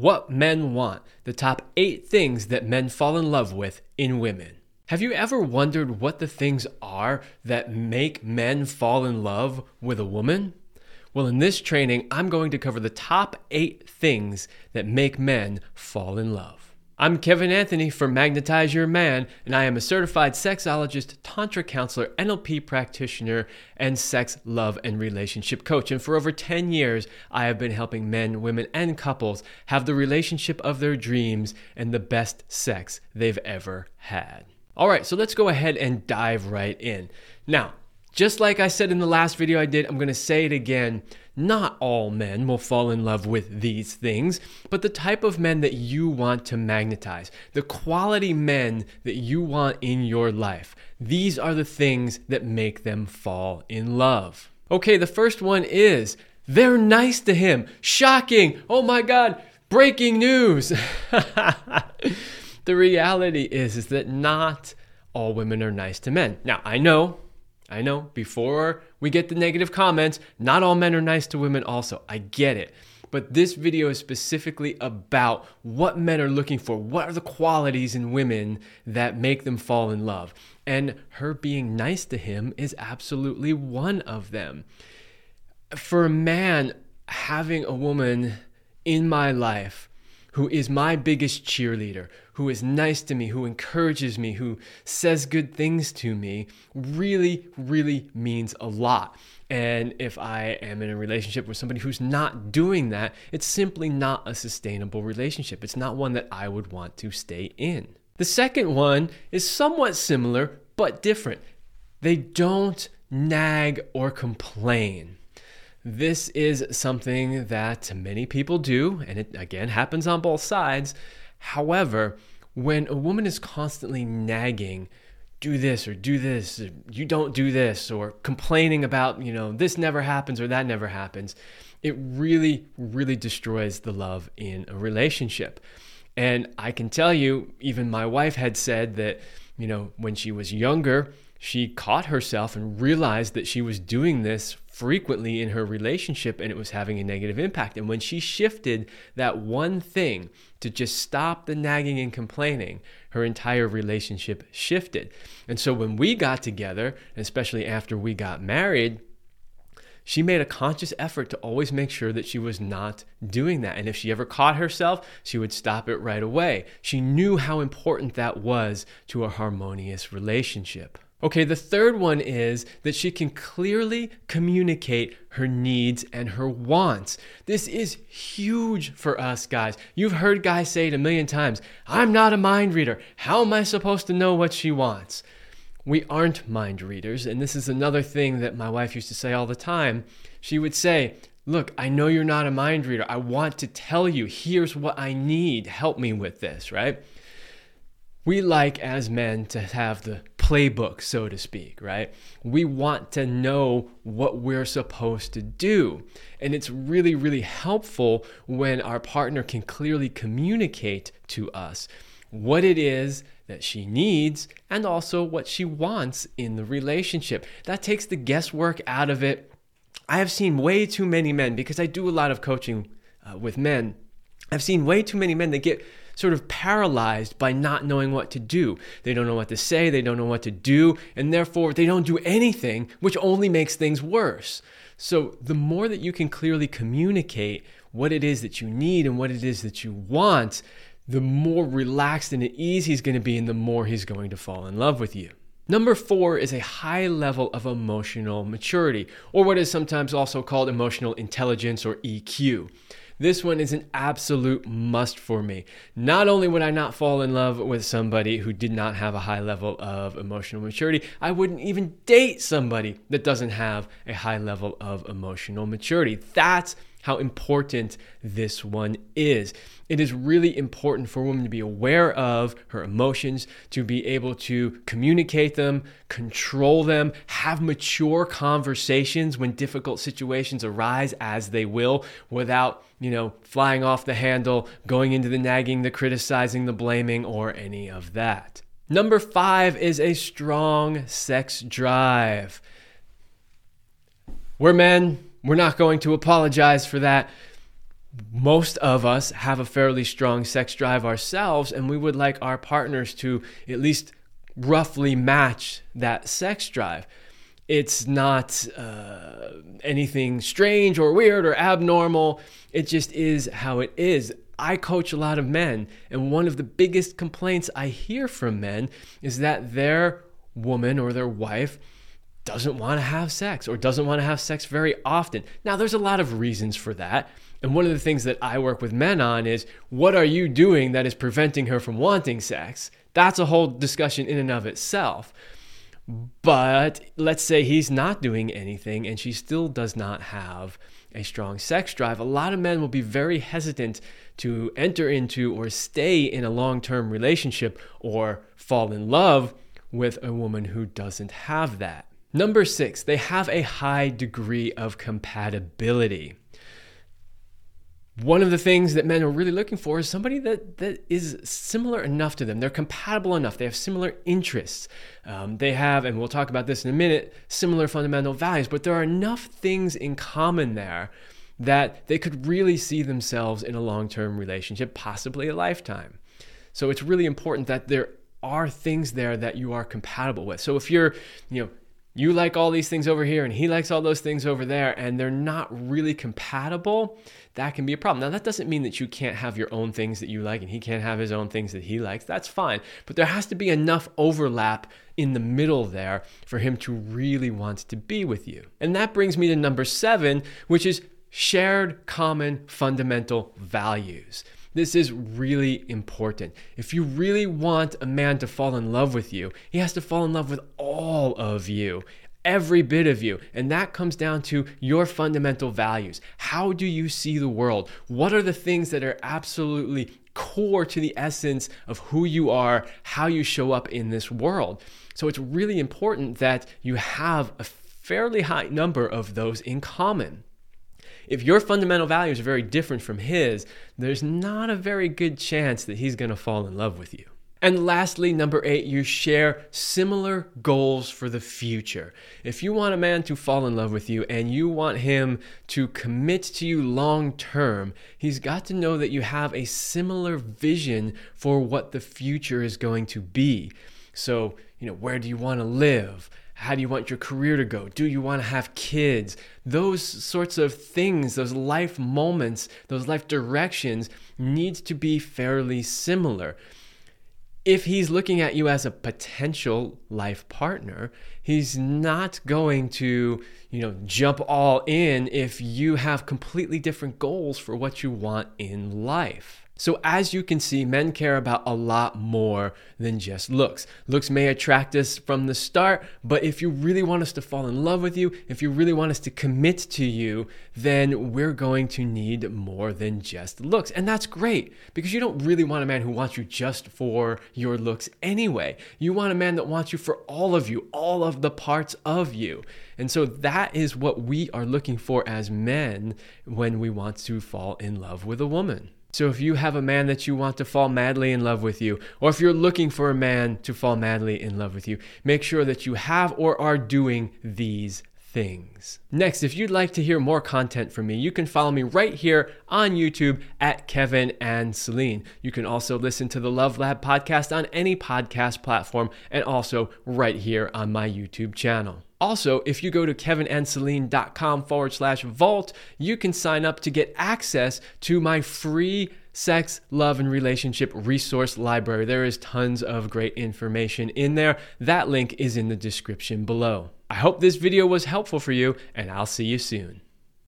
What Men Want The Top 8 Things That Men Fall in Love With in Women. Have you ever wondered what the things are that make men fall in love with a woman? Well, in this training, I'm going to cover the top eight things that make men fall in love. I'm Kevin Anthony for Magnetize Your Man, and I am a certified sexologist, tantra counselor, NLP practitioner, and sex, love, and relationship coach. And for over 10 years, I have been helping men, women, and couples have the relationship of their dreams and the best sex they've ever had. All right, so let's go ahead and dive right in. Now, just like I said in the last video I did, I'm to say it again. Not all men will fall in love with these things, but the type of men that you want to magnetize, the quality men that you want in your life, these are the things that make them fall in love. Okay, the first one is they're nice to him. Shocking. Oh my God. Breaking news. the reality is, is that not all women are nice to men. Now, I know I know, before we get the negative comments, not all men are nice to women, also. I get it. But this video is specifically about what men are looking for. What are the qualities in women that make them fall in love? And her being nice to him is absolutely one of them. For a man, having a woman in my life who is my biggest cheerleader, who is nice to me, who encourages me, who says good things to me, really, really means a lot. And if I am in a relationship with somebody who's not doing that, it's simply not a sustainable relationship. It's not one that I would want to stay in. The second one is somewhat similar, but different. They don't nag or complain. This is something that many people do, and it again happens on both sides. However, when a woman is constantly nagging, do this or do this, or you don't do this, or complaining about, you know, this never happens or that never happens, it really, really destroys the love in a relationship. And I can tell you, even my wife had said that, you know, when she was younger, she caught herself and realized that she was doing this frequently in her relationship and it was having a negative impact. And when she shifted that one thing to just stop the nagging and complaining, her entire relationship shifted. And so when we got together, especially after we got married, she made a conscious effort to always make sure that she was not doing that. And if she ever caught herself, she would stop it right away. She knew how important that was to a harmonious relationship. Okay, the third one is that she can clearly communicate her needs and her wants. This is huge for us guys. You've heard guys say it a million times I'm not a mind reader. How am I supposed to know what she wants? We aren't mind readers, and this is another thing that my wife used to say all the time. She would say, Look, I know you're not a mind reader. I want to tell you, here's what I need. Help me with this, right? We like as men to have the playbook, so to speak, right? We want to know what we're supposed to do. And it's really, really helpful when our partner can clearly communicate to us what it is that she needs and also what she wants in the relationship. That takes the guesswork out of it. I have seen way too many men, because I do a lot of coaching uh, with men, I've seen way too many men that get sort of paralyzed by not knowing what to do. They don't know what to say, they don't know what to do, and therefore they don't do anything, which only makes things worse. So, the more that you can clearly communicate what it is that you need and what it is that you want, the more relaxed and at ease he's going to be, and the more he's going to fall in love with you. Number four is a high level of emotional maturity, or what is sometimes also called emotional intelligence or EQ. This one is an absolute must for me. Not only would I not fall in love with somebody who did not have a high level of emotional maturity, I wouldn't even date somebody that doesn't have a high level of emotional maturity. That's how important this one is. It is really important for a woman to be aware of her emotions, to be able to communicate them, control them, have mature conversations when difficult situations arise, as they will, without, you know, flying off the handle, going into the nagging, the criticizing, the blaming, or any of that. Number five is a strong sex drive. We're men, we're not going to apologize for that. most of us have a fairly strong sex drive ourselves, and we would like our partners to at least roughly match that sex drive. It's not uh, anything strange or weird or abnormal. It just is how it is. I coach a lot of men, and one of the biggest complaints I hear from men is that their woman or their wife doesn't want to have sex or doesn't want to have sex very often. Now, there's a lot of reasons for that. And one of the things that I work with men on is what are you doing that is preventing her from wanting sex? That's a whole discussion in and of itself. But let's say he's not doing anything and she still does not have a strong sex drive. A lot of men will be very hesitant to enter into or stay in a long term relationship or fall in love with a woman who doesn't have that. Number six, they have a high degree of compatibility. One of the things that men are really looking for is somebody that, that is similar enough to them. They're compatible enough. They have similar interests. Um, they have, and we'll talk about this in a minute, similar fundamental values, but there are enough things in common there that they could really see themselves in a long term relationship, possibly a lifetime. So it's really important that there are things there that you are compatible with. So if you're, you know, you like all these things over here and he likes all those things over there and they're not really compatible, that can be a problem. Now, that doesn't mean that you can't have your own things that you like and he can't have his own things that he likes. That's fine. But there has to be enough overlap in the middle there for him to really want to be with you. And that brings me to number seven, which is shared common fundamental values. This is really important. If you really want a man to fall in love with you, he has to fall in love with all of you, every bit of you. And that comes down to your fundamental values. How do you see the world? What are the things that are absolutely core to the essence of who you are, how you show up in this world? So it's really important that you have a fairly high number of those in common. If your fundamental values are very different from his, there's not a very good chance that he's going to fall in love with you. And lastly, number eight, you share similar goals for the future. If you want a man to fall in love with you and you want him to commit to you long term, he's got to know that you have a similar vision for what the future is going to be. So, you know, where do you want to live? How do you want your career to go? Do you want to have kids? Those sorts of things, those life moments, those life directions need to be fairly similar. If he's looking at you as a potential life partner, he's not going to, you know, jump all in if you have completely different goals for what you want in life. So, as you can see, men care about a lot more than just looks. Looks may attract us from the start, but if you really want us to fall in love with you, if you really want us to commit to you, then we're going to need more than just looks. And that's great because you don't really want a man who wants you just for your looks anyway. You want a man that wants you for all of you, all of the parts of you. And so that is what we are looking for as men when we want to fall in love with a woman. So if you have a man that you want to fall madly in love with you, or if you're looking for a man to fall madly in love with you, make sure that you have or are doing these things. Next, if you'd like to hear more content from me, you can follow me right here on YouTube at Kevin and Celine. You can also listen to the Love Lab podcast on any podcast platform and also right here on my YouTube channel. Also, if you go to kevinandceline.com forward slash vault, you can sign up to get access to my free sex, love, and relationship resource library. There is tons of great information in there. That link is in the description below. I hope this video was helpful for you, and I'll see you soon.